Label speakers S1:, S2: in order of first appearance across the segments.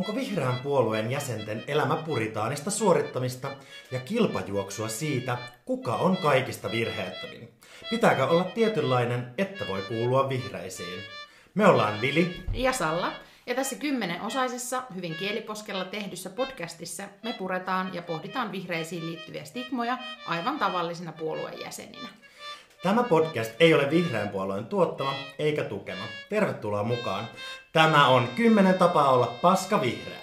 S1: Onko vihreän puolueen jäsenten elämä puritaanista suorittamista ja kilpajuoksua siitä, kuka on kaikista virheettömin? Pitääkö olla tietynlainen, että voi kuulua vihreisiin? Me ollaan Vili
S2: ja Salla. Ja tässä kymmenen osaisessa, hyvin kieliposkella tehdyssä podcastissa me puretaan ja pohditaan vihreisiin liittyviä stigmoja aivan tavallisina puolueen jäseninä.
S1: Tämä podcast ei ole vihreän puolueen tuottama eikä tukema. Tervetuloa mukaan. Tämä on kymmenen tapaa olla paska vihreä.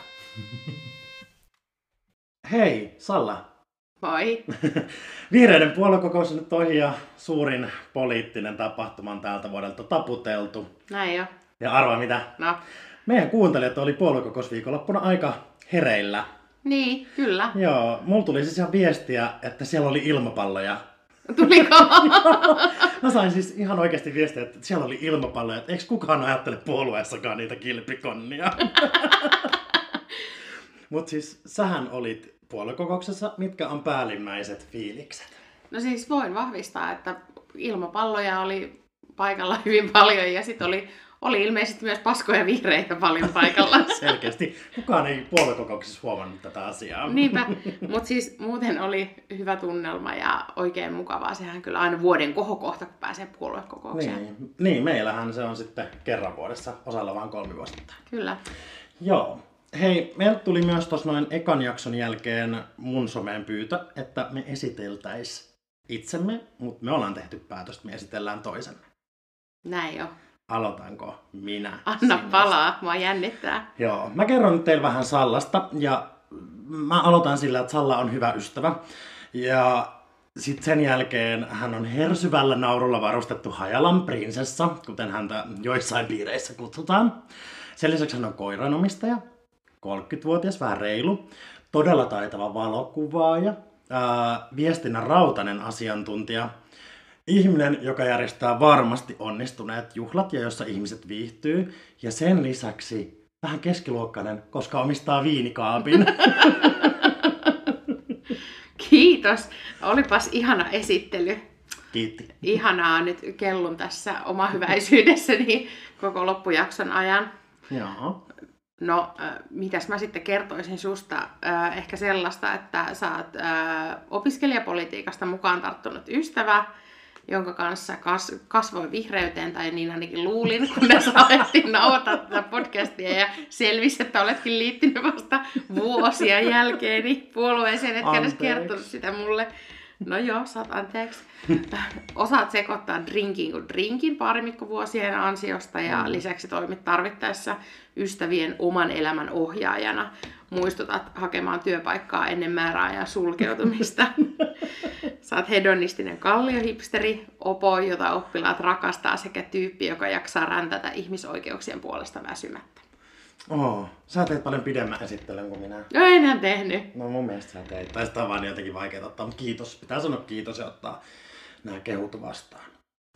S1: Hei, Salla.
S2: Moi.
S1: Vihreiden puoluekokous on nyt ohi ja suurin poliittinen tapahtuma on tältä vuodelta taputeltu.
S2: Näin jo.
S1: Ja arvaa mitä?
S2: No.
S1: Meidän kuuntelijat oli puoluekokousviikonloppuna aika hereillä.
S2: Niin, kyllä.
S1: Joo, mulla tuli siis ihan viestiä, että siellä oli ilmapalloja
S2: Tuliko?
S1: Mä sain siis ihan oikeasti viestiä, että siellä oli ilmapalloja, että eikö kukaan ajattele puolueessakaan niitä kilpikonnia. Mutta siis sähän olit puoluekokouksessa, mitkä on päällimmäiset fiilikset?
S2: No siis voin vahvistaa, että ilmapalloja oli paikalla hyvin paljon ja sitten oli oli ilmeisesti myös paskoja vihreitä paljon paikalla.
S1: Selkeästi. Kukaan ei puoluekokouksessa huomannut tätä asiaa.
S2: Niinpä, mutta siis muuten oli hyvä tunnelma ja oikein mukavaa. Sehän kyllä aina vuoden kohokohta, kun pääsee puoluekokoukseen.
S1: Niin, niin meillähän se on sitten kerran vuodessa, osalla vaan kolmi vuotta.
S2: Kyllä.
S1: Joo. Hei, meiltä tuli myös tuossa noin ekan jakson jälkeen mun someen pyytö, että me esiteltäis itsemme, mutta me ollaan tehty päätös, että me esitellään toisemme.
S2: Näin jo.
S1: Aloitanko minä?
S2: Anna sinusta? palaa, mua jännittää.
S1: Joo, mä kerron teille vähän Sallasta ja mä aloitan sillä, että Salla on hyvä ystävä. Ja sitten sen jälkeen hän on hersyvällä naurulla varustettu Hajalan prinsessa, kuten häntä joissain piireissä kutsutaan. Sen lisäksi hän on koiranomistaja, 30-vuotias, vähän reilu, todella taitava valokuvaaja, ää, viestinnän rautainen asiantuntija – ihminen, joka järjestää varmasti onnistuneet juhlat ja jossa ihmiset viihtyy. Ja sen lisäksi vähän keskiluokkainen, koska omistaa viinikaapin.
S2: Kiitos. Olipas ihana esittely.
S1: Kiitti.
S2: Ihanaa nyt kellun tässä oma hyväisyydessäni koko loppujakson ajan.
S1: Joo.
S2: No, äh, mitäs mä sitten kertoisin susta? Äh, ehkä sellaista, että sä oot äh, opiskelijapolitiikasta mukaan tarttunut ystävä, jonka kanssa kas, kasvoin vihreyteen, tai niin ainakin luulin, kunnes alettiin nauhoittaa tätä podcastia ja selvisi, että oletkin liittynyt vasta vuosia jälkeeni puolueeseen, etkä edes kertonut sitä mulle. No joo, saat anteeksi. Osaat sekoittaa drinkin kuin drinkin vuosien ansiosta ja mm. lisäksi toimit tarvittaessa ystävien oman elämän ohjaajana. Muistutat hakemaan työpaikkaa ennen määräajan sulkeutumista. Saat hedonistinen kalliohipsteri, opo, jota oppilaat rakastaa, sekä tyyppi, joka jaksaa räntätä ihmisoikeuksien puolesta väsymättä.
S1: Oh, sä teet paljon pidemmän esittelyn kuin minä.
S2: No en enää tehnyt.
S1: No mun mielestä sä teit. Tai sitä on vaan jotenkin vaikea ottaa, mutta kiitos. Pitää sanoa kiitos ja ottaa nämä kehut vastaan.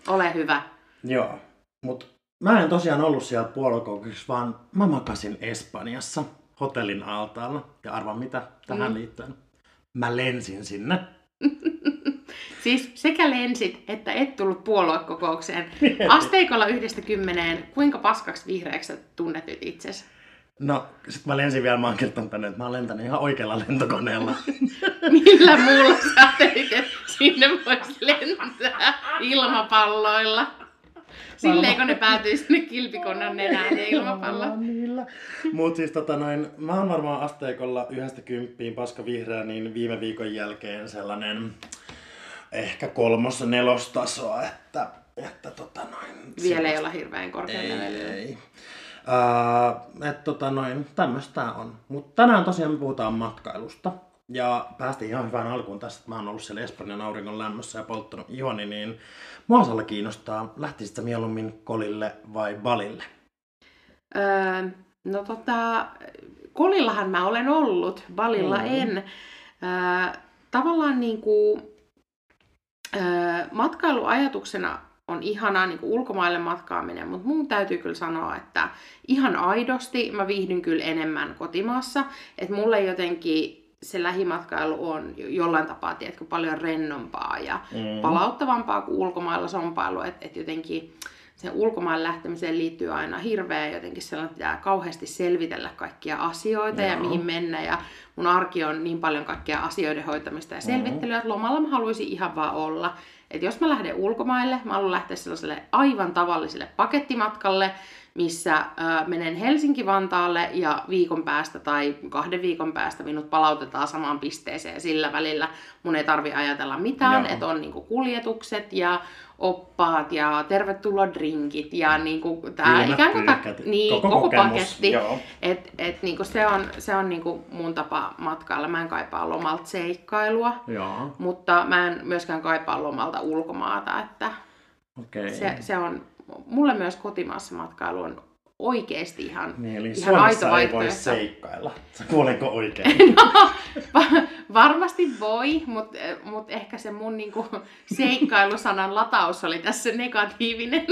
S2: Ole hyvä.
S1: Joo, mutta mä en tosiaan ollut siellä puoluekokouksessa, vaan mä makasin Espanjassa hotellin altaalla. Ja arva mitä tähän mm. liittyen? Mä lensin sinne.
S2: Siis sekä lensit, että et tullut puoluekokoukseen. Asteikolla yhdestä kymmeneen, kuinka paskaksi vihreäksi tunnet nyt itsesi?
S1: No, sit mä lensin vielä, mä oon kertonut tänne, että mä oon lentänyt ihan oikealla lentokoneella.
S2: Millä muulla sä sinne voisi lentää ilmapalloilla? Silleen, kun ne päätyy sinne kilpikonnan nenään ja ilmapallo.
S1: Mut siis tota noin, mä oon varmaan asteikolla yhdestä kymppiin paska vihreä, niin viime viikon jälkeen sellainen ehkä kolmos nelostasoa, että, että tota noin.
S2: Vielä ei olla hirveän korkealla
S1: ei, ei. Uh, että tota noin, tämmöistä on. Mutta tänään tosiaan me puhutaan matkailusta. Ja päästiin ihan hyvään alkuun tässä, että mä oon ollut siellä Espanjan auringon lämmössä ja polttanut ihoni, niin mua kiinnostaa, lähtisitkö mieluummin Kolille vai Balille?
S2: Öö, no tota, Kolillahan mä olen ollut, Balilla mm. en. Öö, tavallaan niin kuin, matkailuajatuksena on ihanaa niin ulkomaille matkaaminen, mutta mun täytyy kyllä sanoa, että ihan aidosti mä viihdyn kyllä enemmän kotimaassa. Että mulle jotenkin se lähimatkailu on jollain tapaa, tiedätkö, paljon rennompaa ja mm. palauttavampaa kuin ulkomailla sompailu, että et jotenkin sen ulkomaan lähtemiseen liittyy aina hirveä jotenkin sellainen, että pitää kauheasti selvitellä kaikkia asioita Joo. ja mihin mennä. Ja mun arki on niin paljon kaikkia asioiden hoitamista ja selvittelyä, mm-hmm. että lomalla mä haluaisin ihan vaan olla. Että jos mä lähden ulkomaille, mä haluan lähteä sellaiselle aivan tavalliselle pakettimatkalle, missä äh, menen Helsinki-Vantaalle ja viikon päästä tai kahden viikon päästä minut palautetaan samaan pisteeseen sillä välillä mun ei tarvi ajatella mitään, että on niinku kuljetukset ja oppaat ja tervetuloa drinkit ja niinku tää ikään kuin ta- niin, koko, koko paketti. Et, et niinku se on, se on niinku mun tapa matkailla. Mä en kaipaa lomalta seikkailua, Joo. mutta mä en myöskään kaipaa lomalta ulkomaata. Että okay. se, se on mulle myös kotimaassa matkailu on oikeasti ihan,
S1: niin, eli
S2: ihan
S1: aito ei voi seikkailla. Kuulenko oikein?
S2: no, va- varmasti voi, mutta mut ehkä se mun niinku, seikkailusanan lataus oli tässä negatiivinen.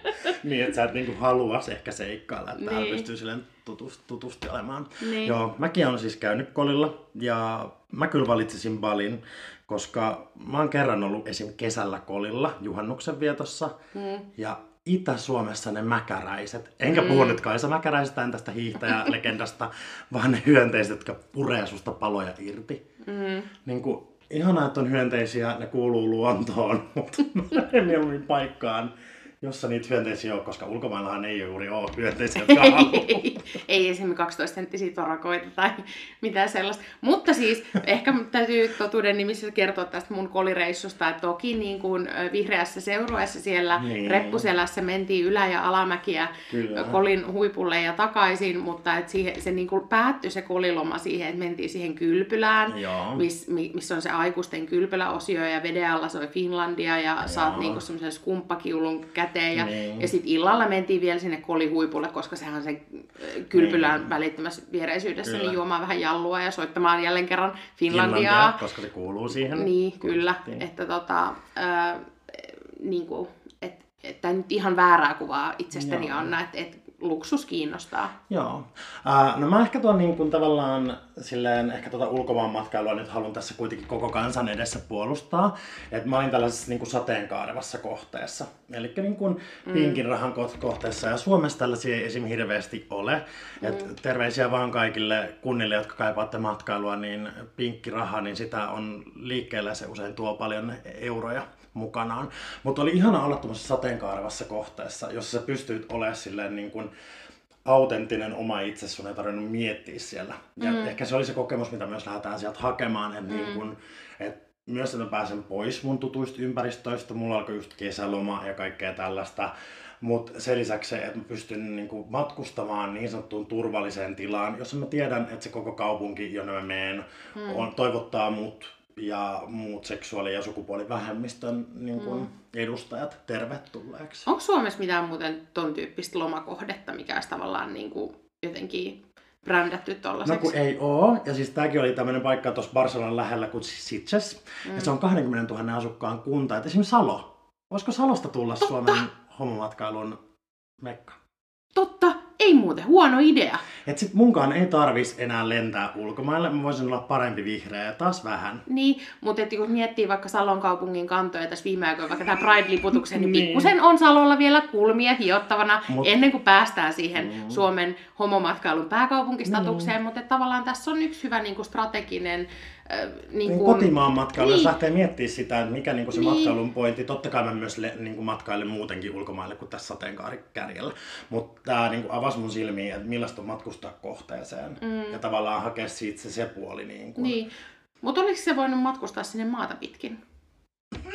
S1: niin, että sä et niinku halua ehkä seikkailla, että niin. pystyy silleen tutust, tutustelemaan. Niin. Joo, mäkin olen siis käynyt kolilla ja mä kyllä valitsisin Balin, koska mä oon kerran ollut esim. kesällä kolilla juhannuksen vietossa mm. ja Itä-Suomessa ne mäkäräiset. Enkä mm. puhu nyt Kaisa Mäkäräisestä, tästä hiihtäjälegendasta, vaan ne hyönteiset, jotka puree susta paloja irti. Mm. Niin kuin, ihanaa, että on hyönteisiä, ne kuuluu luontoon, mutta mieluummin paikkaan, jossa niitä hyönteisiä on, koska ulkomaillahan ei juuri ole hyönteisiä, jotka
S2: ei, ei esimerkiksi 12 senttisiä torakoita tai mitään sellaista. Mutta siis ehkä täytyy totuuden nimissä kertoa tästä mun kolireissusta, että toki niin kuin vihreässä seurueessa siellä niin. reppuselässä mentiin ylä- ja alamäkiä Kyllä. kolin huipulle ja takaisin, mutta että siihen, se niin kuin päättyi se koliloma siihen, että mentiin siihen kylpylään, missä miss on se aikuisten kylpyläosio ja veden alla soi Finlandia ja Joo. saat niin kuin semmoisen skumppakiulun käteen. Ja, niin. ja sitten illalla mentiin vielä sinne kolihuipulle, koska sehän se kylpylän niin. välittömässä viereisyydessä, niin kyllä. niin juomaan vähän jallua ja soittamaan jälleen kerran Finlandiaa. Finlandia,
S1: koska se kuuluu siihen.
S2: Niin, kyllä. Että tota, äh, niin kuin, et, että nyt ihan väärää kuvaa itsestäni Joo. on, että et, luksus kiinnostaa.
S1: Joo. Uh, no mä ehkä tuon niin kuin tavallaan silleen, ehkä tuota ulkomaan matkailua nyt haluan tässä kuitenkin koko kansan edessä puolustaa. Että mä olin tällaisessa niin kuin sateenkaarevassa kohteessa. Eli niin kuin mm. pinkin rahan kohteessa. Ja Suomessa tällaisia esim. hirveästi ole. Mm. Et terveisiä vaan kaikille kunnille, jotka kaipaatte matkailua, niin pinkki raha, niin sitä on liikkeellä se usein tuo paljon euroja mukanaan. Mutta oli ihana olla tuollaisessa sateenkaarevassa kohteessa, jossa sä pystyt olemaan silleen niin kuin autenttinen oma itse, sun ei tarvinnut miettiä siellä. Ja mm. ehkä se oli se kokemus, mitä myös lähdetään sieltä hakemaan, että mm. niin kuin, että myös että mä pääsen pois mun tutuista ympäristöistä, mulla alkoi just kesäloma ja kaikkea tällaista, mutta sen lisäksi se, että mä pystyn niin kuin matkustamaan niin sanottuun turvalliseen tilaan, jossa mä tiedän, että se koko kaupunki, jonne mä menen, mm. on, toivottaa mut ja muut seksuaali- ja sukupuolivähemmistön niin kuin, mm. edustajat tervetulleeksi.
S2: Onko Suomessa mitään muuten ton tyyppistä lomakohdetta, mikä olisi tavallaan niin kuin, jotenkin brändätty tuollaiseksi?
S1: No kun ei oo. Ja siis tämäkin oli tämmöinen paikka tuossa Barcelonan lähellä kuin Sitges. Mm. Ja se on 20 000 asukkaan kunta. Et esimerkiksi Salo. Voisiko Salosta tulla Totta. Suomen homomatkailun mekka?
S2: Totta, ei muuten, huono idea.
S1: Et sit munkaan ei tarvis enää lentää ulkomaille, mä voisin olla parempi vihreä ja taas vähän.
S2: Niin, mutta et kun miettii vaikka Salon kaupungin kantoja tässä viime aikoina, vaikka tämä Pride-liputuksen, niin, niin pikkusen on Salolla vielä kulmia hiottavana Mut... ennen kuin päästään siihen mm. Suomen homomatkailun pääkaupunkistatukseen, mm. mutta tavallaan tässä on yksi hyvä niin kuin strateginen
S1: niin, niin kuin... Kotimaan matkailu, niin. jos lähtee miettimään sitä, että mikä niin kuin se niin. matkailun pointti, totta kai mä myös le, niin kuin matkailen muutenkin ulkomaille kuin tässä sateenkaarikärjellä, mutta tämä niin kuin avasi mun silmiin, että millaista on matkustaa kohteeseen mm. ja tavallaan hakea siitä se, se puoli. Niin, kuin...
S2: niin. mutta oliko se voinut matkustaa sinne maata pitkin?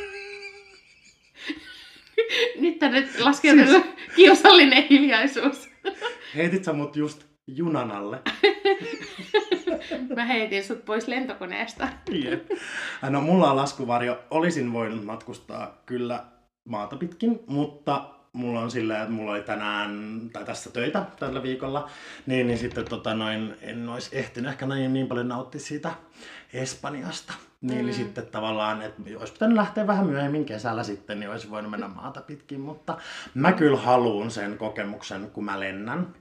S2: Nyt tänne laskeutuu siis... kiusallinen hiljaisuus.
S1: Heitit sä mut just junan alle?
S2: Mä heitin sut pois lentokoneesta.
S1: Jep. No mulla on laskuvarjo. Olisin voinut matkustaa kyllä maata pitkin, mutta mulla on silleen, että mulla oli tänään tai tässä töitä tällä viikolla, niin, niin sitten tota noin, en olisi ehtinyt ehkä näin niin paljon nauttia siitä Espanjasta. Niin, mm. niin sitten tavallaan, että olisi pitänyt lähteä vähän myöhemmin kesällä sitten, niin olisi voinut mennä maata pitkin, mutta mä kyllä haluan sen kokemuksen, kun mä lennän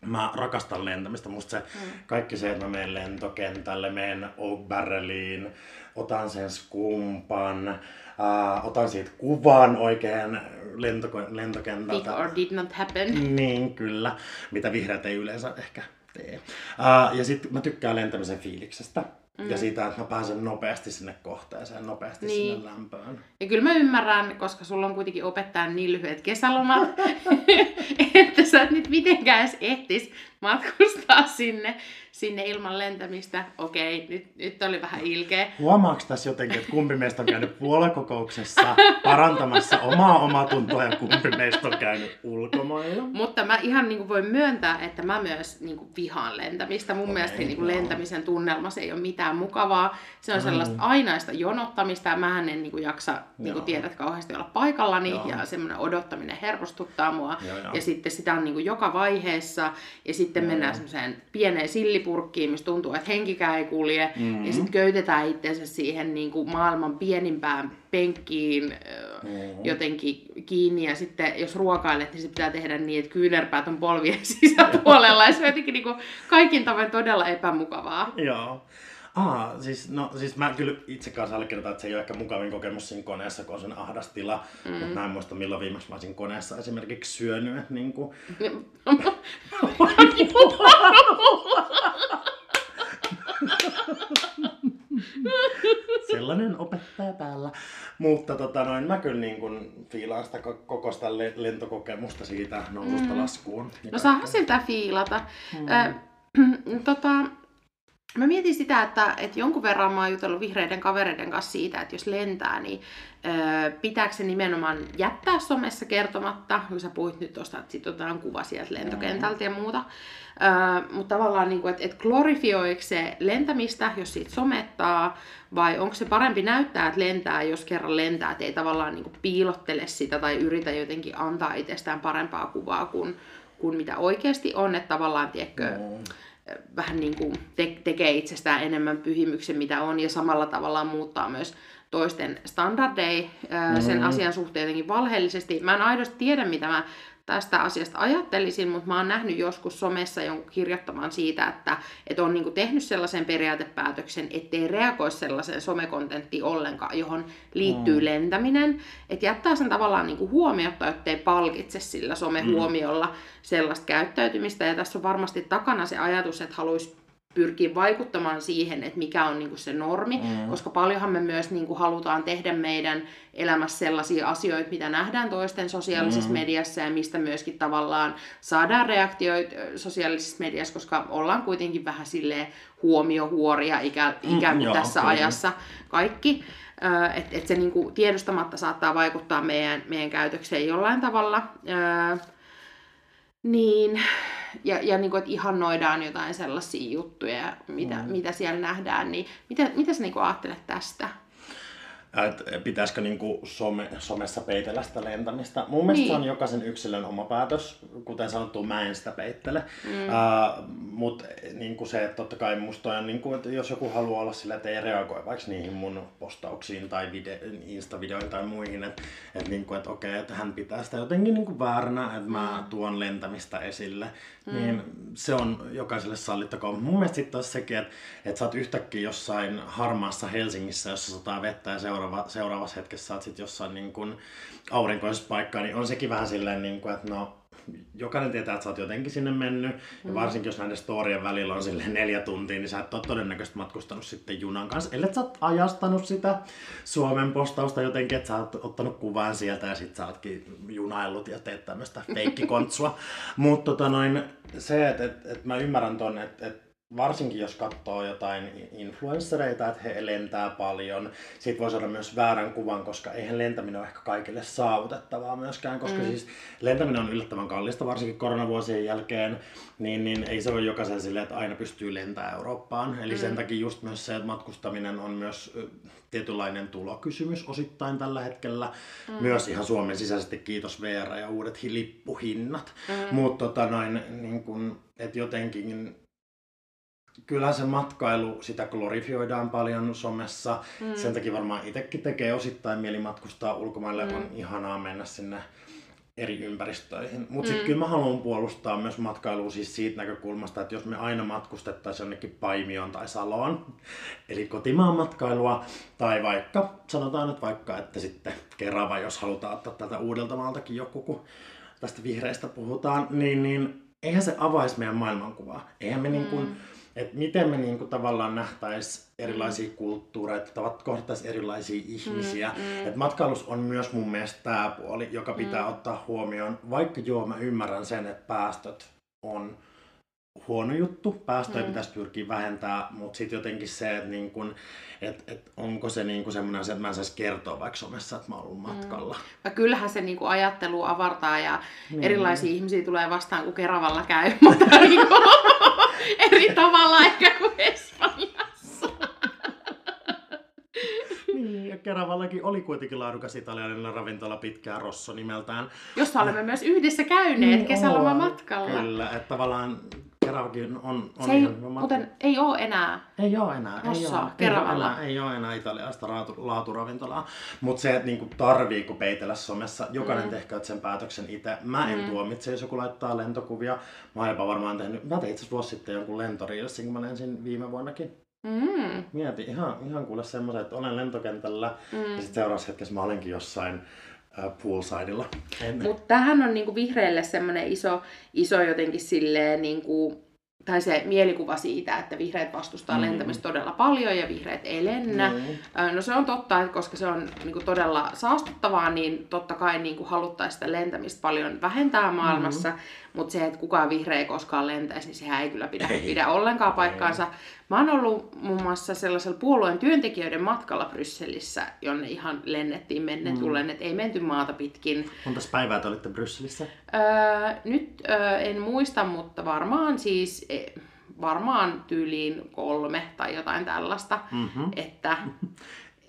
S1: Mä rakastan lentämistä. Musta se mm. kaikki se, että mä menen lentokentälle, menen Oak Barreliin, otan sen skumpan, äh, otan siitä kuvan oikein lentoko- lentokentältä.
S2: Did or did not happen.
S1: Niin, kyllä. Mitä vihreät ei yleensä ehkä tee. Uh, ja sitten mä tykkään lentämisen fiiliksestä. Mm. Ja siitä, että mä pääsen nopeasti sinne kohteeseen, nopeasti niin. sinne lämpöön.
S2: Ja kyllä mä ymmärrän, koska sulla on kuitenkin opettajan niin lyhyet kesälomat, että sä et nyt mitenkään edes ehtis matkustaa sinne, sinne ilman lentämistä. Okei, nyt, nyt oli vähän ilkeä.
S1: Huomaaks tässä jotenkin, että kumpi meistä on käynyt puolekokouksessa parantamassa omaa omatuntoa ja kumpi meistä on käynyt ulkomailla?
S2: Mutta mä ihan niin kuin voin myöntää, että mä myös niin kuin vihaan lentämistä. Mun okay, mielestä niin kuin lentämisen tunnelma se ei ole mitään mukavaa. Se on sellaista mm. ainaista jonottamista ja mä en niin kuin jaksa, niin kuin tiedät, kauheasti olla paikallani Joo. ja semmoinen odottaminen hermostuttaa mua. Joo, jo. Ja sitten sitä on niin kuin joka vaiheessa ja sitten mm. mennään semmoiseen pieneen sillipurkkiin, missä tuntuu, että henkikään ei kulje. Mm. Ja sitten köytetään itsensä siihen niin kuin maailman pienimpään penkkiin mm. jotenkin kiinni. Ja sitten jos ruokailet, niin se pitää tehdä niin, että kyynärpäät on polvien sisäpuolella. ja se on jotenkin niin kuin kaikin tavoin todella epämukavaa.
S1: Joo. Ah, siis, no, siis mä kyllä itse kanssa allekirjoitan, että se ei ole ehkä mukavin kokemus siinä koneessa, kun on sen ahdas tila. Mm. Mutta mä en muista milloin viimeksi mä olisin koneessa esimerkiksi syönyt. Että niin kuin... Sellainen opettaja päällä. Mutta tota, noin, mä kyllä niin kun fiilaan sitä koko sitä lentokokemusta siitä noususta mm. laskuun.
S2: No saa sitä fiilata. Mm. Äh, tota, Mä mietin sitä, että, että jonkun verran mä oon jutellut vihreiden kavereiden kanssa siitä, että jos lentää, niin ö, pitääkö se nimenomaan jättää somessa kertomatta, kun sä puhuit nyt tuosta, että sitten otetaan kuva sieltä lentokentältä ja muuta. Ö, mutta tavallaan, niin että, että glorifioiko se lentämistä, jos siitä somettaa, vai onko se parempi näyttää, että lentää, jos kerran lentää, että ei tavallaan niin piilottele sitä tai yritä jotenkin antaa itsestään parempaa kuvaa kuin, kuin mitä oikeasti on, että tavallaan, tiedätkö, mm vähän niin kuin te- tekee itsestään enemmän pyhimyksen, mitä on, ja samalla tavalla muuttaa myös toisten standardeja mm-hmm. sen asian suhteen jotenkin valheellisesti. Mä en aidosti tiedä, mitä mä tästä asiasta ajattelisin, mutta mä oon nähnyt joskus somessa jonkun kirjoittamaan siitä, että, että on niinku tehnyt sellaisen periaatepäätöksen, ettei reagoi sellaiseen somekontenttiin ollenkaan, johon liittyy mm. lentäminen. Että jättää sen tavallaan niinku huomiota, ettei palkitse sillä somehuomiolla mm. sellaista käyttäytymistä. Ja tässä on varmasti takana se ajatus, että haluaisi pyrkii vaikuttamaan siihen, että mikä on niin kuin se normi, mm. koska paljonhan me myös niin kuin halutaan tehdä meidän elämässä sellaisia asioita, mitä nähdään toisten sosiaalisessa mm. mediassa ja mistä myöskin tavallaan saadaan reaktioita sosiaalisessa mediassa, koska ollaan kuitenkin vähän silleen huomiohuoria ikään, ikään kuin mm, tässä joo, ajassa kaikki. Että et se niin kuin tiedostamatta saattaa vaikuttaa meidän, meidän käytökseen jollain tavalla. Niin, ja, ja niin kuin, että ihannoidaan jotain sellaisia juttuja, mitä, mm. mitä siellä nähdään, niin mitä, mitä sä niin kuin ajattelet tästä?
S1: Että pitäisikö niinku some, somessa peitellä sitä lentämistä. Mun mielestä niin. se on jokaisen yksilön oma päätös. Kuten sanottu, mä en sitä peittele. Mm. Uh, Mutta niinku se, että totta kai musta on, niinku, että jos joku haluaa olla sillä, että ei reagoi vaikka niihin mun postauksiin tai vide, Insta-videoihin tai muihin, että et, niinku, et, okei, okay, että hän pitää sitä jotenkin niinku vääränä, että mä mm. tuon lentämistä esille, mm. niin se on jokaiselle sallittakoon. Mun mielestä sitten taas sekin, että, että sä oot yhtäkkiä jossain harmaassa Helsingissä, jossa sataa vettä ja seuraava seuraava, seuraavassa hetkessä sä oot sit jossain niin kuin aurinkoisessa paikkaa, niin on sekin vähän silleen, niin kuin, että no, jokainen tietää, että sä oot jotenkin sinne mennyt. Mm. Ja varsinkin jos näiden storien välillä on silleen neljä tuntia, niin sä et ole todennäköisesti matkustanut sitten junan kanssa. Ellei sä oot ajastanut sitä Suomen postausta jotenkin, että sä oot ottanut kuvan sieltä ja sit sä ootkin junaillut ja teet tämmöistä feikkikontsua. Mutta tota noin, se, että et, et mä ymmärrän ton, että et varsinkin jos katsoo jotain influenssereita, että he lentää paljon, siitä voi saada myös väärän kuvan, koska eihän lentäminen ole ehkä kaikille saavutettavaa myöskään, koska mm. siis lentäminen on yllättävän kallista, varsinkin koronavuosien jälkeen, niin, niin ei se ole jokaisen silleen, että aina pystyy lentämään Eurooppaan. Eli mm. sen takia just myös se, että matkustaminen on myös tietynlainen tulokysymys osittain tällä hetkellä. Mm. Myös ihan Suomen sisäisesti, kiitos VR ja uudet lippuhinnat. Mm. Mutta tota noin, niin kun, jotenkin kyllä se matkailu, sitä glorifioidaan paljon somessa. Mm. Sen takia varmaan itsekin tekee osittain mieli matkustaa ulkomaille. Mm. On ihanaa mennä sinne eri ympäristöihin. Mutta sitten mm. kyllä mä haluan puolustaa myös matkailua siis siitä näkökulmasta, että jos me aina matkustettaisiin jonnekin Paimioon tai Saloon, eli kotimaan matkailua, tai vaikka, sanotaan nyt vaikka, että sitten Kerava, jos halutaan ottaa tätä Uudeltamaaltakin joku, kun tästä vihreistä puhutaan, niin, niin eihän se avaisi meidän maailmankuvaa. Eihän me mm. niin kuin, että miten me niin kuin tavallaan nähtäisiin erilaisia mm. kulttuureita, tavat kohdattaisiin erilaisia ihmisiä. Mm, mm. Et matkailus on myös mun mielestä tämä puoli, joka pitää mm. ottaa huomioon. Vaikka joo, mä ymmärrän sen, että päästöt on huono juttu, päästöjä mm. pitäisi pyrkiä vähentämään, mutta sitten jotenkin se, että niin kun, et, et onko se niin semmoinen asia, että mä en saisi kertoa vaikka somessa, että mä oon ollut mm. matkalla.
S2: Mm. kyllähän se niin ajattelu avartaa ja niin. erilaisia ihmisiä tulee vastaan, kun Keravalla käy, mutta niin eri tavalla ehkä kuin Espanjassa.
S1: niin, ja Keravallakin oli kuitenkin laadukas italialainen ravintola pitkään Rosso nimeltään.
S2: Jossa olemme myös yhdessä käyneet niin, kesäloman matkalla.
S1: Kyllä, että tavallaan Keravakin on, on
S2: se ei, ihan muuten ei ole enää.
S1: Ei ole enää.
S2: Rosso,
S1: ei ole. Ei ole enää, ei ole enää italialaista laatu, laaturavintolaa. Mutta se, että niinku tarvii peitellä somessa, jokainen mm. tehkööt sen päätöksen itse. Mä en mm. tuomitse, jos joku laittaa lentokuvia. Mä oon jopa varmaan tehnyt, mä tein itse vuosi sitten jonkun lentoriilsin, kun mä lensin viime vuonnakin. Mm. Mieti ihan, ihan kuule semmoisen, että olen lentokentällä mm. ja sitten seuraavassa hetkessä mä olenkin jossain poolsidella.
S2: Mutta tähän on niinku vihreille semmoinen iso, iso jotenkin silleen niinku, tai se mielikuva siitä, että vihreät vastustaa mm. lentämistä todella paljon ja vihreät ei lennä. Mm. No se on totta, että koska se on niin kuin todella saastuttavaa, niin totta kai niin kuin haluttaisiin sitä lentämistä paljon vähentää maailmassa. Mm. Mutta se, että kukaan vihreä koskaan lentäisi, niin sehän ei kyllä pidä, ei. pidä ollenkaan paikkaansa. Ei. Mä oon ollut muun muassa sellaisella puolueen työntekijöiden matkalla Brysselissä, jonne ihan lennettiin menne mm. tullen, että ei menty maata pitkin.
S1: Monta päivää te olitte Brysselissä?
S2: Öö, nyt öö, en muista, mutta varmaan siis e, varmaan tyyliin kolme tai jotain tällaista. Mm-hmm. Että,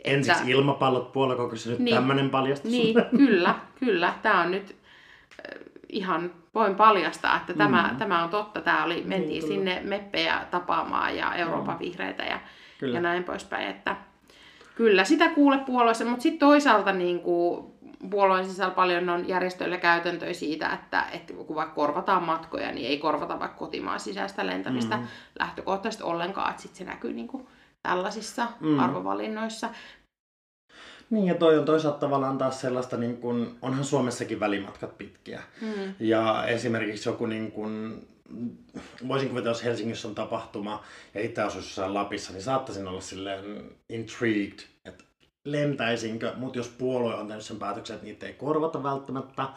S1: Ensiksi että, ilmapallot puolakokoisessa, nyt niin, tämmöinen paljastus.
S2: Niin, kyllä, kyllä. Tämä on nyt ihan voin paljastaa, että tämä, mm. tämä on totta. Tämä oli, mentiin niin, sinne meppejä tapaamaan ja Euroopan mm. vihreitä ja, ja näin poispäin. Että kyllä sitä kuule puolueessa, mutta sitten toisaalta niin kuin, puolueen sisällä paljon on järjestöillä käytäntöjä siitä, että, että kun vaikka korvataan matkoja, niin ei korvata vaikka kotimaan sisäistä lentämistä mm. lähtökohtaisesti ollenkaan, että sitten se näkyy niin kuin tällaisissa mm. arvovalinnoissa.
S1: Niin ja toi on toisaalta tavallaan taas sellaista, niin kun, onhan Suomessakin välimatkat pitkiä. Mm. Ja esimerkiksi joku niin kun, voisin kuvitella, jos Helsingissä on tapahtuma ja itse asuisi jossain Lapissa, niin saattaisin olla silleen intrigued, että lentäisinkö, mutta jos puolue on tehnyt sen päätöksen, että niitä ei korvata välttämättä,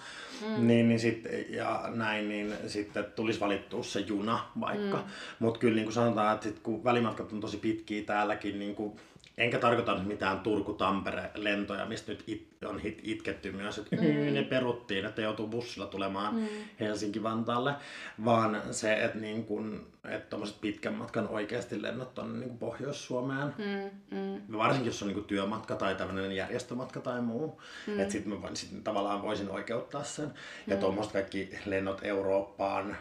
S1: mm. niin, niin sit, ja näin, niin sitten tulisi valittua se juna vaikka. Mm. Mutta kyllä niin kuin sanotaan, että sit, kun välimatkat on tosi pitkiä täälläkin, niin kuin Enkä tarkoita mitään Turku-Tampere-lentoja, mistä nyt it, on hit, itketty myös, että mm. ne peruttiin, että joutuu bussilla tulemaan mm. Helsinki-Vantaalle, vaan se, että, niin kun, että pitkän matkan oikeasti lennot on niin Pohjois-Suomeen, mm. Mm. varsinkin jos on niin työmatka tai tämmöinen järjestömatka tai muu, mm. että sitten mä sit tavallaan voisin oikeuttaa sen. Mm. Ja tuommoista kaikki lennot Eurooppaan,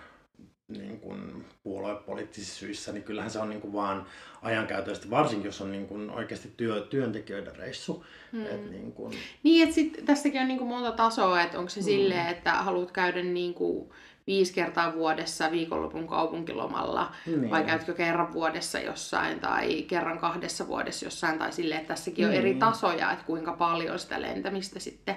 S1: niin kuin puoluepoliittisissa syissä, niin kyllähän se on niin kuin vaan ajankäytöllisesti, varsinkin jos on niin kuin oikeasti työ, työntekijöiden reissu. Hmm. Et niin, kuin...
S2: niin, että sit, tässäkin on niin kuin monta tasoa, että onko se hmm. silleen, että haluat käydä niin kuin viisi kertaa vuodessa viikonlopun kaupunkilomalla, niin. vai käytkö kerran vuodessa jossain tai kerran kahdessa vuodessa jossain, tai silleen, että tässäkin on eri niin. tasoja, että kuinka paljon sitä lentämistä sitten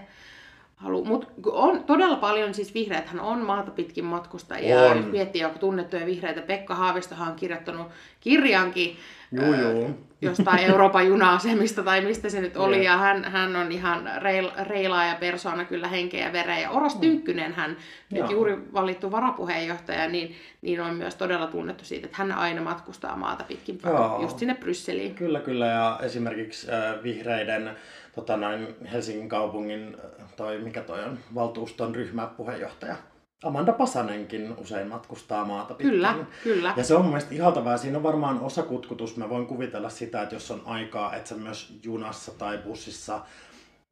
S2: halu. Mutta on todella paljon, siis vihreäthän on maata pitkin matkustajia. On. Jos miettii joku tunnettuja vihreitä, Pekka Haavistohan on kirjoittanut kirjankin
S1: Joo, joo.
S2: jostain Euroopan juna-asemista tai mistä se nyt oli. Ja hän, hän on ihan reil, reilaaja persoona kyllä henkeä ja vereä. Ja Oras mm. Tynkkynen, hän nyt juuri valittu varapuheenjohtaja, niin, niin on myös todella tunnettu siitä, että hän aina matkustaa maata pitkin Joo. just sinne Brysseliin.
S1: Kyllä, kyllä. Ja esimerkiksi äh, vihreiden tota noin, Helsingin kaupungin, äh, toi, mikä toi on, valtuuston ryhmäpuheenjohtaja Amanda Pasanenkin usein matkustaa maata pitkin.
S2: Kyllä, kyllä.
S1: Ja se on mun mielestä ihaltavaa. Siinä on varmaan osa kutkutus. Mä voin kuvitella sitä, että jos on aikaa, että sä myös junassa tai bussissa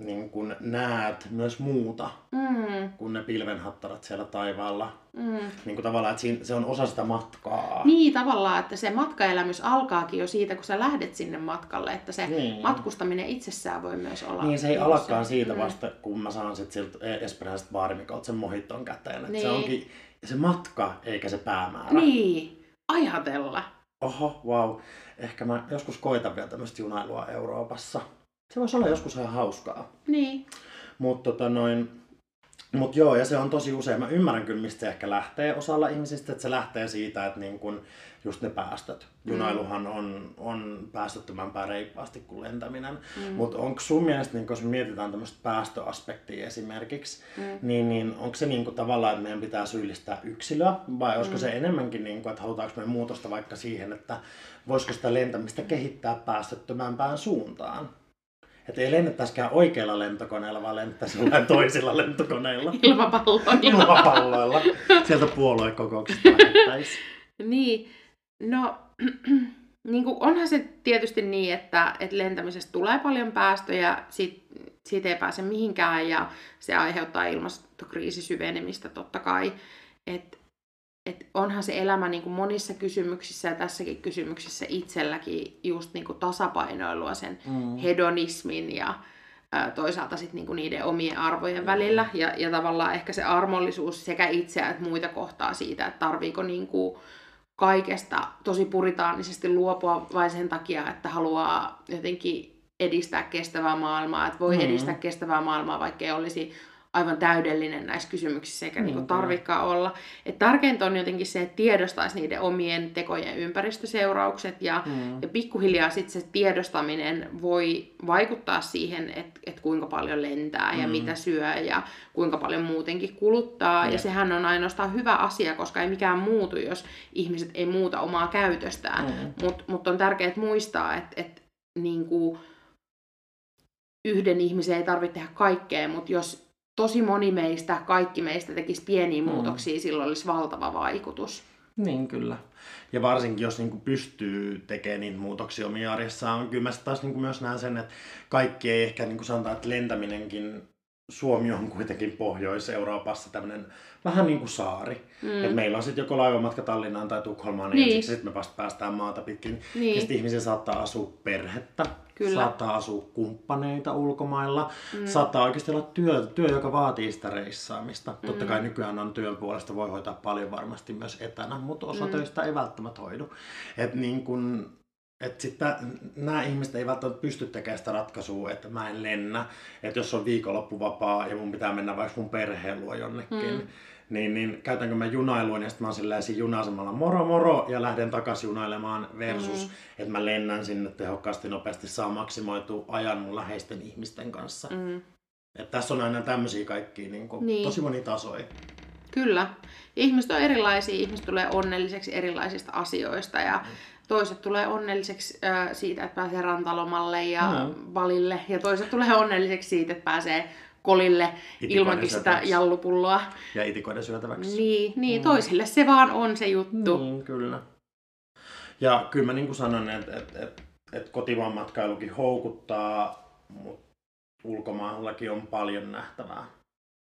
S1: niin kun näet myös muuta
S2: Mm,
S1: kuin ne pilvenhattarat siellä taivaalla.
S2: mm.
S1: Niin kuin tavallaan, että siinä, se on osa sitä matkaa.
S2: Niin tavallaan, että se matkaelämys alkaakin jo siitä, kun sä lähdet sinne matkalle, että se
S1: Niin.
S2: matkustaminen itsessään voi myös olla...
S1: Niin se ei alakaan
S2: se-
S1: siitä
S2: mm.
S1: vasta, kun mä saan sit siltä espreessosta baarimikolta sen mohiton käteen.
S2: Niin.
S1: Se onkin se matka eikä se päämäärä.
S2: Niin, ajatella.
S1: Oho, wow. Ehkä mä joskus koitan vielä tämmöistä junailua Euroopassa. Se voisi olla joskus ihan hauskaa.
S2: Niin,
S1: Mutta tota noin, mut joo, ja se on tosi usein, mä ymmärrän kyllä, mistä se ehkä lähtee osalla ihmisistä, että se lähtee siitä, että niin kun just ne päästöt. Junailuhan on, on päästöttömämpää reippaasti kuin lentäminen. Mm. Mutta onko sun mielestä, niin jos me mietitään tämmöistä päästöaspektia esimerkiksi, mm. niin, niin onko se niin kuin tavallaan, että meidän pitää syyllistää yksilöä, vai olisiko mm. se enemmänkin, niin kuin, että halutaanko me muutosta vaikka siihen, että voisiko sitä lentämistä kehittää päästöttömämpään suuntaan? Että ei lennettäisikään oikeilla lentokoneilla, vaan lennettäisiin jollain toisilla lentokoneilla.
S2: ilmapalloilla.
S1: Ilmapalloilla. Sieltä puoluekokouksesta.
S2: Niin, no niin kuin onhan se tietysti niin, että, että lentämisestä tulee paljon päästöjä, sit, siitä ei pääse mihinkään ja se aiheuttaa ilmastokriisin syvenemistä totta kai. Et, et onhan se elämä niin kuin monissa kysymyksissä ja tässäkin kysymyksissä itselläkin just niin kuin tasapainoilua sen
S1: Mm.
S2: hedonismin ja toisaalta sit niinku niiden omien arvojen välillä. Ja, ja tavallaan ehkä se armollisuus sekä itseä että muita kohtaa siitä, että tarviiko niinku kaikesta tosi puritaanisesti luopua vain sen takia, että haluaa jotenkin edistää kestävää maailmaa. Että voi
S1: Mm.
S2: edistää kestävää maailmaa, vaikka ei olisi aivan täydellinen näissä kysymyksissä, eikä
S1: Mm,
S2: niinku
S1: kyllä.
S2: tarvikaan olla. Et tärkeintä on jotenkin se, että tiedostaisi niiden omien tekojen ympäristöseuraukset ja,
S1: Mm.
S2: ja pikkuhiljaa sitten se tiedostaminen voi vaikuttaa siihen, että et kuinka paljon lentää ja
S1: Mm.
S2: mitä syö ja kuinka paljon muutenkin kuluttaa. Ja
S1: Jep.
S2: sehän on ainoastaan hyvä asia, koska ei mikään muutu, jos ihmiset ei muuta omaa käytöstään.
S1: Mm.
S2: Mutta mut on tärkeää muistaa, että et, niinku, yhden ihmisen ei tarvitse tehdä kaikkea, mutta jos tosi moni meistä, kaikki meistä tekisi pieniä
S1: Mm.
S2: muutoksia, silloin olisi valtava vaikutus.
S1: Niin, kyllä. Ja varsinkin, jos niin pystyy tekemään niitä muutoksia omia arjessaan, on kyllä mä taas niin myös näen sen, että kaikki ei ehkä niin sanotaan, että lentäminenkin, Suomi on kuitenkin Pohjois-Euroopassa tämmöinen vähän niin kuin saari. Mm. Et meillä on sitten joko laivamatka Tallinnaan tai Tukholmaan, niin,
S2: Niin.
S1: niin sitten me vasta päästään maata pitkin.
S2: Niin.
S1: Ja sitten ihmisiä saattaa asua perhettä,
S2: Kyllä.
S1: saattaa asua kumppaneita ulkomailla, mm. saattaa oikeasti olla työ, työ, joka vaatii sitä reissaamista. Mm. Totta kai nykyään on työn puolesta, voi hoitaa paljon varmasti myös etänä, mutta osa mm. töistä ei välttämättä hoidu. Et niin kun, et sitten nämä ihmiset ei välttämättä pysty tekemään sitä ratkaisua, että mä en lennä. Että jos on viikonloppuvapaa ja mun pitää mennä vaikka mun perheen luo jonnekin, mm. Niin, niin käytänkö mä junailuun ja sitten mä oon silleen siinä juna-asemalla moro moro ja lähden takaisin junailemaan versus, mm. että mä lennän sinne tehokkaasti nopeasti, saa maksimoitua ajan mun läheisten ihmisten kanssa. Mm. Et tässä on aina tämmöisiä kaikkia niin kuin,
S2: Niin.
S1: tosi monitasoja.
S2: Kyllä. Ihmiset on erilaisia, ihmiset tulee onnelliseksi erilaisista asioista ja toiset tulee onnelliseksi äh, siitä, että pääsee rantalomalle ja
S1: Mm.
S2: valille ja toiset tulee onnelliseksi siitä, että pääsee kolille
S1: Itikoiden
S2: ilmankin sitä jallupulloa.
S1: Ja itikoiden syötäväksi.
S2: Niin, niin toisille se vaan on se juttu.
S1: Niin, kyllä. Ja kyllä mä niin kuin sanon, että et, et, et kotimaan matkailukin houkuttaa, mutta ulkomaallakin on paljon nähtävää.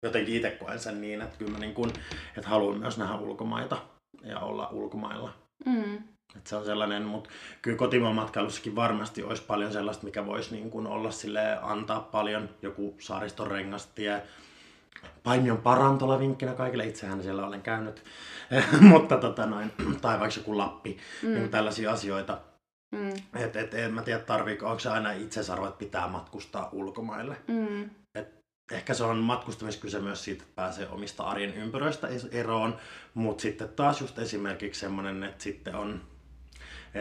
S1: Jotenkin itse koen sen niin, että kyllä mä niin kuin, että haluan myös nähdä ulkomaita ja olla ulkomailla.
S2: Mm.
S1: Et se on sellainen, mutta kyllä kotimaan matkailussakin varmasti olisi paljon sellaista, mikä voisi niin kuin olla sille antaa paljon. Joku saariston rengastie, Paimion parantola vinkkinä kaikille, itsehän siellä olen käynyt, mutta tota noin, tai vaikka joku Lappi, mm. niin tällaisia asioita.
S2: Mm.
S1: Et, et, en mä tiedä, tarviiko, onko se aina itsesarvo, että pitää matkustaa ulkomaille.
S2: Mm.
S1: Ehkä se on matkustamiskyse myös siitä, että pääsee omista arjen ympyröistä eroon, mutta sitten taas just esimerkiksi semmoinen, että sitten on,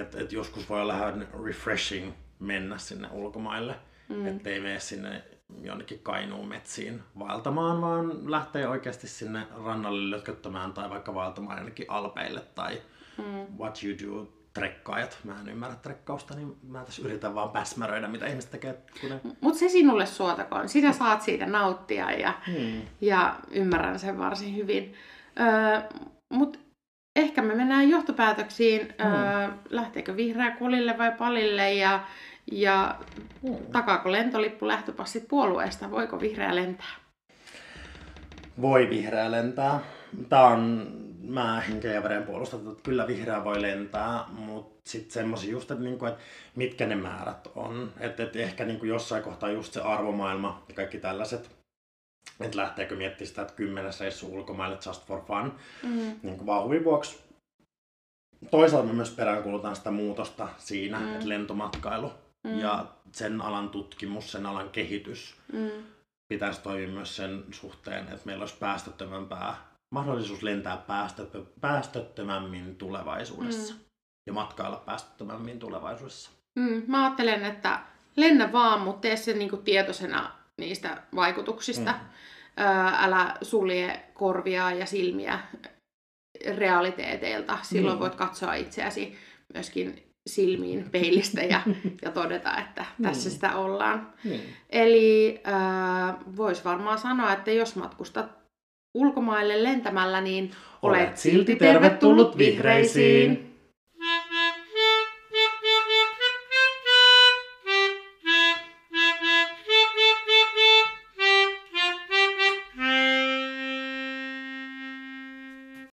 S1: että, että joskus voi olla ihan refreshing mennä sinne ulkomaille, mm. ettei mene sinne jonnekin Kainuun metsiin vaeltamaan, vaan lähtee oikeasti sinne rannalle lötköttämään tai vaikka vaeltamaan jonnekin alpeille tai mm. what you do trekkaajat. Mä en ymmärrä trekkausta, niin mä tässä yritän vaan päsmäröidä, mitä ihmiset tekee. Ne...
S2: Mutta se sinulle suotakoon. Sinä saat siitä nauttia ja,
S1: Hmm.
S2: ja ymmärrän sen varsin hyvin. Öö, Mutta ehkä me mennään johtopäätöksiin, mm. öö, lähteekö vihreä kulille vai palille ja, ja mm. takaako lentolippu lähtöpassit puolueesta, voiko vihreä lentää?
S1: Voi vihreä lentää. Tämä on, mä henkeä ja veren puolustan, että kyllä vihreä voi lentää, mutta sitten semmoisia just, että, niinku, että mitkä ne määrät on. Että et ehkä niinku jossain kohtaa just se arvomaailma ja kaikki tällaiset että lähteekö miettimään sitä, että kymmenes reissu ulkomaille just for fun, mm. niin kuin vuoksi. Toisaalta me myös peräänkuulutaan sitä muutosta siinä, mm. että lentomatkailu mm. ja sen alan tutkimus, sen alan kehitys mm. pitäisi toimia myös sen suhteen, että meillä olisi päästöttömämpää mahdollisuus lentää päästötö, päästöttömämmin tulevaisuudessa mm. ja matkailla päästöttömämmin tulevaisuudessa.
S2: Mm, mä ajattelen, että lennä vaan, mutta tee se niinku tietoisena niistä vaikutuksista. Mm. älä sulje korvia ja silmiä realiteeteilta. Silloin mm. voit katsoa itseäsi myöskin silmiin peilistä ja, ja todeta, että tässä mm. sitä ollaan. Mm. Eli äh, voisi varmaan sanoa, että jos matkustat ulkomaille lentämällä, niin olet, olet silti tervetullut vihreisiin. vihreisiin.